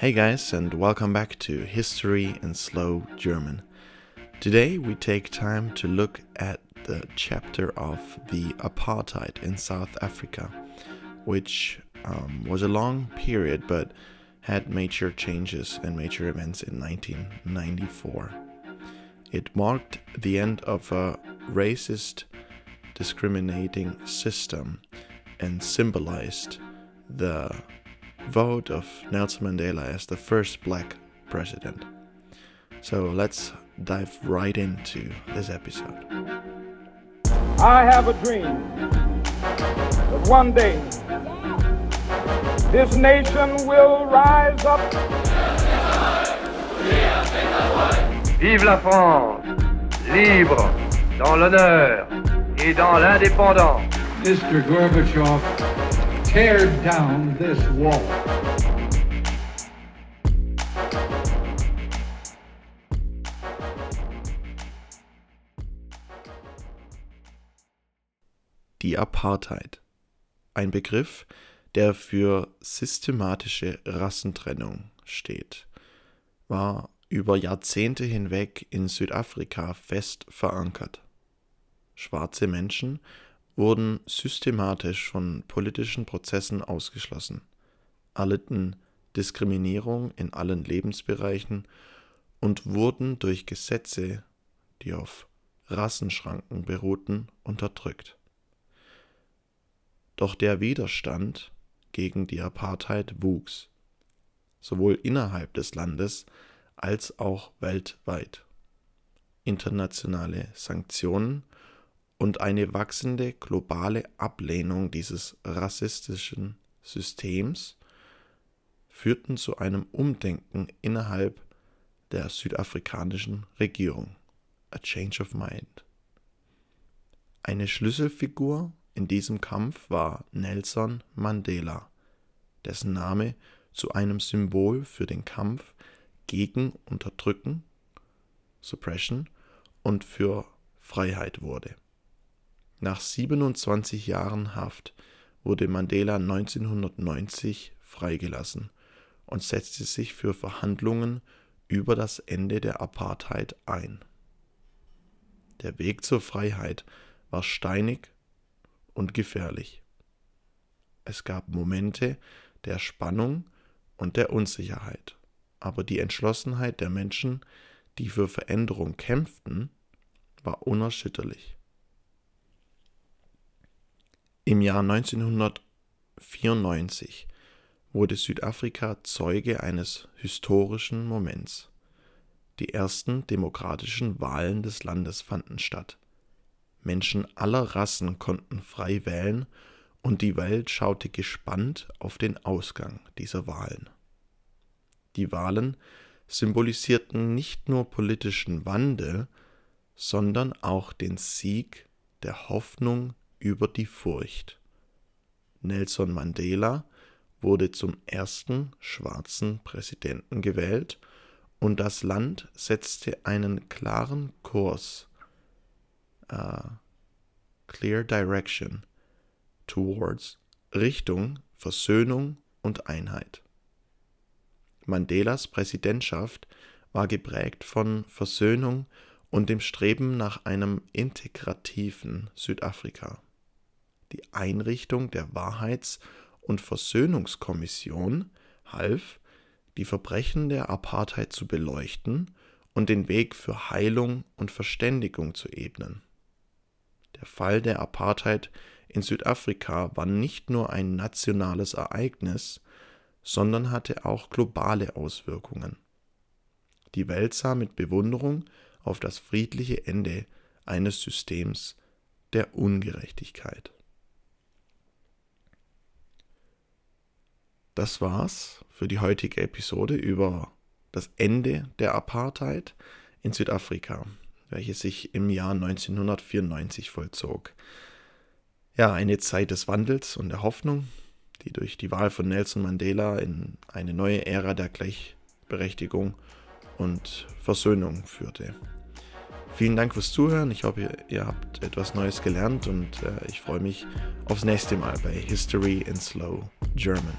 Hey guys, and welcome back to History in Slow German. Today we take time to look at the chapter of the apartheid in South Africa, which um, was a long period but had major changes and major events in 1994. It marked the end of a racist, discriminating system and symbolized the vote of Nelson Mandela as the first black president. So let's dive right into this episode. I have a dream that one day this nation will rise up. Vive la France, libre, dans l'honneur et dans l'indépendance. Mr. Gorbachev, tear down this wall. Die Apartheid. Ein Begriff, der für systematische Rassentrennung steht, war über Jahrzehnte hinweg in Südafrika fest verankert. Schwarze Menschen wurden systematisch von politischen Prozessen ausgeschlossen, erlitten Diskriminierung in allen Lebensbereichen und wurden durch Gesetze, die auf Rassenschranken beruhten, unterdrückt. Doch der Widerstand gegen die Apartheid wuchs, sowohl innerhalb des Landes als auch weltweit. Internationale Sanktionen und eine wachsende globale Ablehnung dieses rassistischen Systems führten zu einem Umdenken innerhalb der südafrikanischen Regierung. A Change of Mind. Eine Schlüsselfigur in diesem Kampf war Nelson Mandela, dessen Name zu einem Symbol für den Kampf gegen Unterdrücken, Suppression und für Freiheit wurde. Nach 27 Jahren Haft wurde Mandela 1990 freigelassen und setzte sich für Verhandlungen über das Ende der Apartheid ein. Der Weg zur Freiheit war steinig und gefährlich. Es gab Momente der Spannung und der Unsicherheit, aber die Entschlossenheit der Menschen, die für Veränderung kämpften, war unerschütterlich. Im Jahr 1994 wurde Südafrika Zeuge eines historischen Moments. Die ersten demokratischen Wahlen des Landes fanden statt. Menschen aller Rassen konnten frei wählen und die Welt schaute gespannt auf den Ausgang dieser Wahlen. Die Wahlen symbolisierten nicht nur politischen Wandel, sondern auch den Sieg der Hoffnung über die Furcht. Nelson Mandela wurde zum ersten schwarzen Präsidenten gewählt und das Land setzte einen klaren Kurs uh, clear direction towards Richtung Versöhnung und Einheit. Mandelas Präsidentschaft war geprägt von Versöhnung und dem Streben nach einem integrativen Südafrika. Die Einrichtung der Wahrheits- und Versöhnungskommission half, die Verbrechen der Apartheid zu beleuchten und den Weg für Heilung und Verständigung zu ebnen. Der Fall der Apartheid in Südafrika war nicht nur ein nationales Ereignis, sondern hatte auch globale Auswirkungen. Die Welt sah mit Bewunderung auf das friedliche Ende eines Systems der Ungerechtigkeit. Das war's für die heutige Episode über das Ende der Apartheid in Südafrika welche sich im Jahr 1994 vollzog. Ja, eine Zeit des Wandels und der Hoffnung, die durch die Wahl von Nelson Mandela in eine neue Ära der Gleichberechtigung und Versöhnung führte. Vielen Dank fürs Zuhören. Ich hoffe, ihr habt etwas Neues gelernt und äh, ich freue mich aufs nächste Mal bei History in Slow German.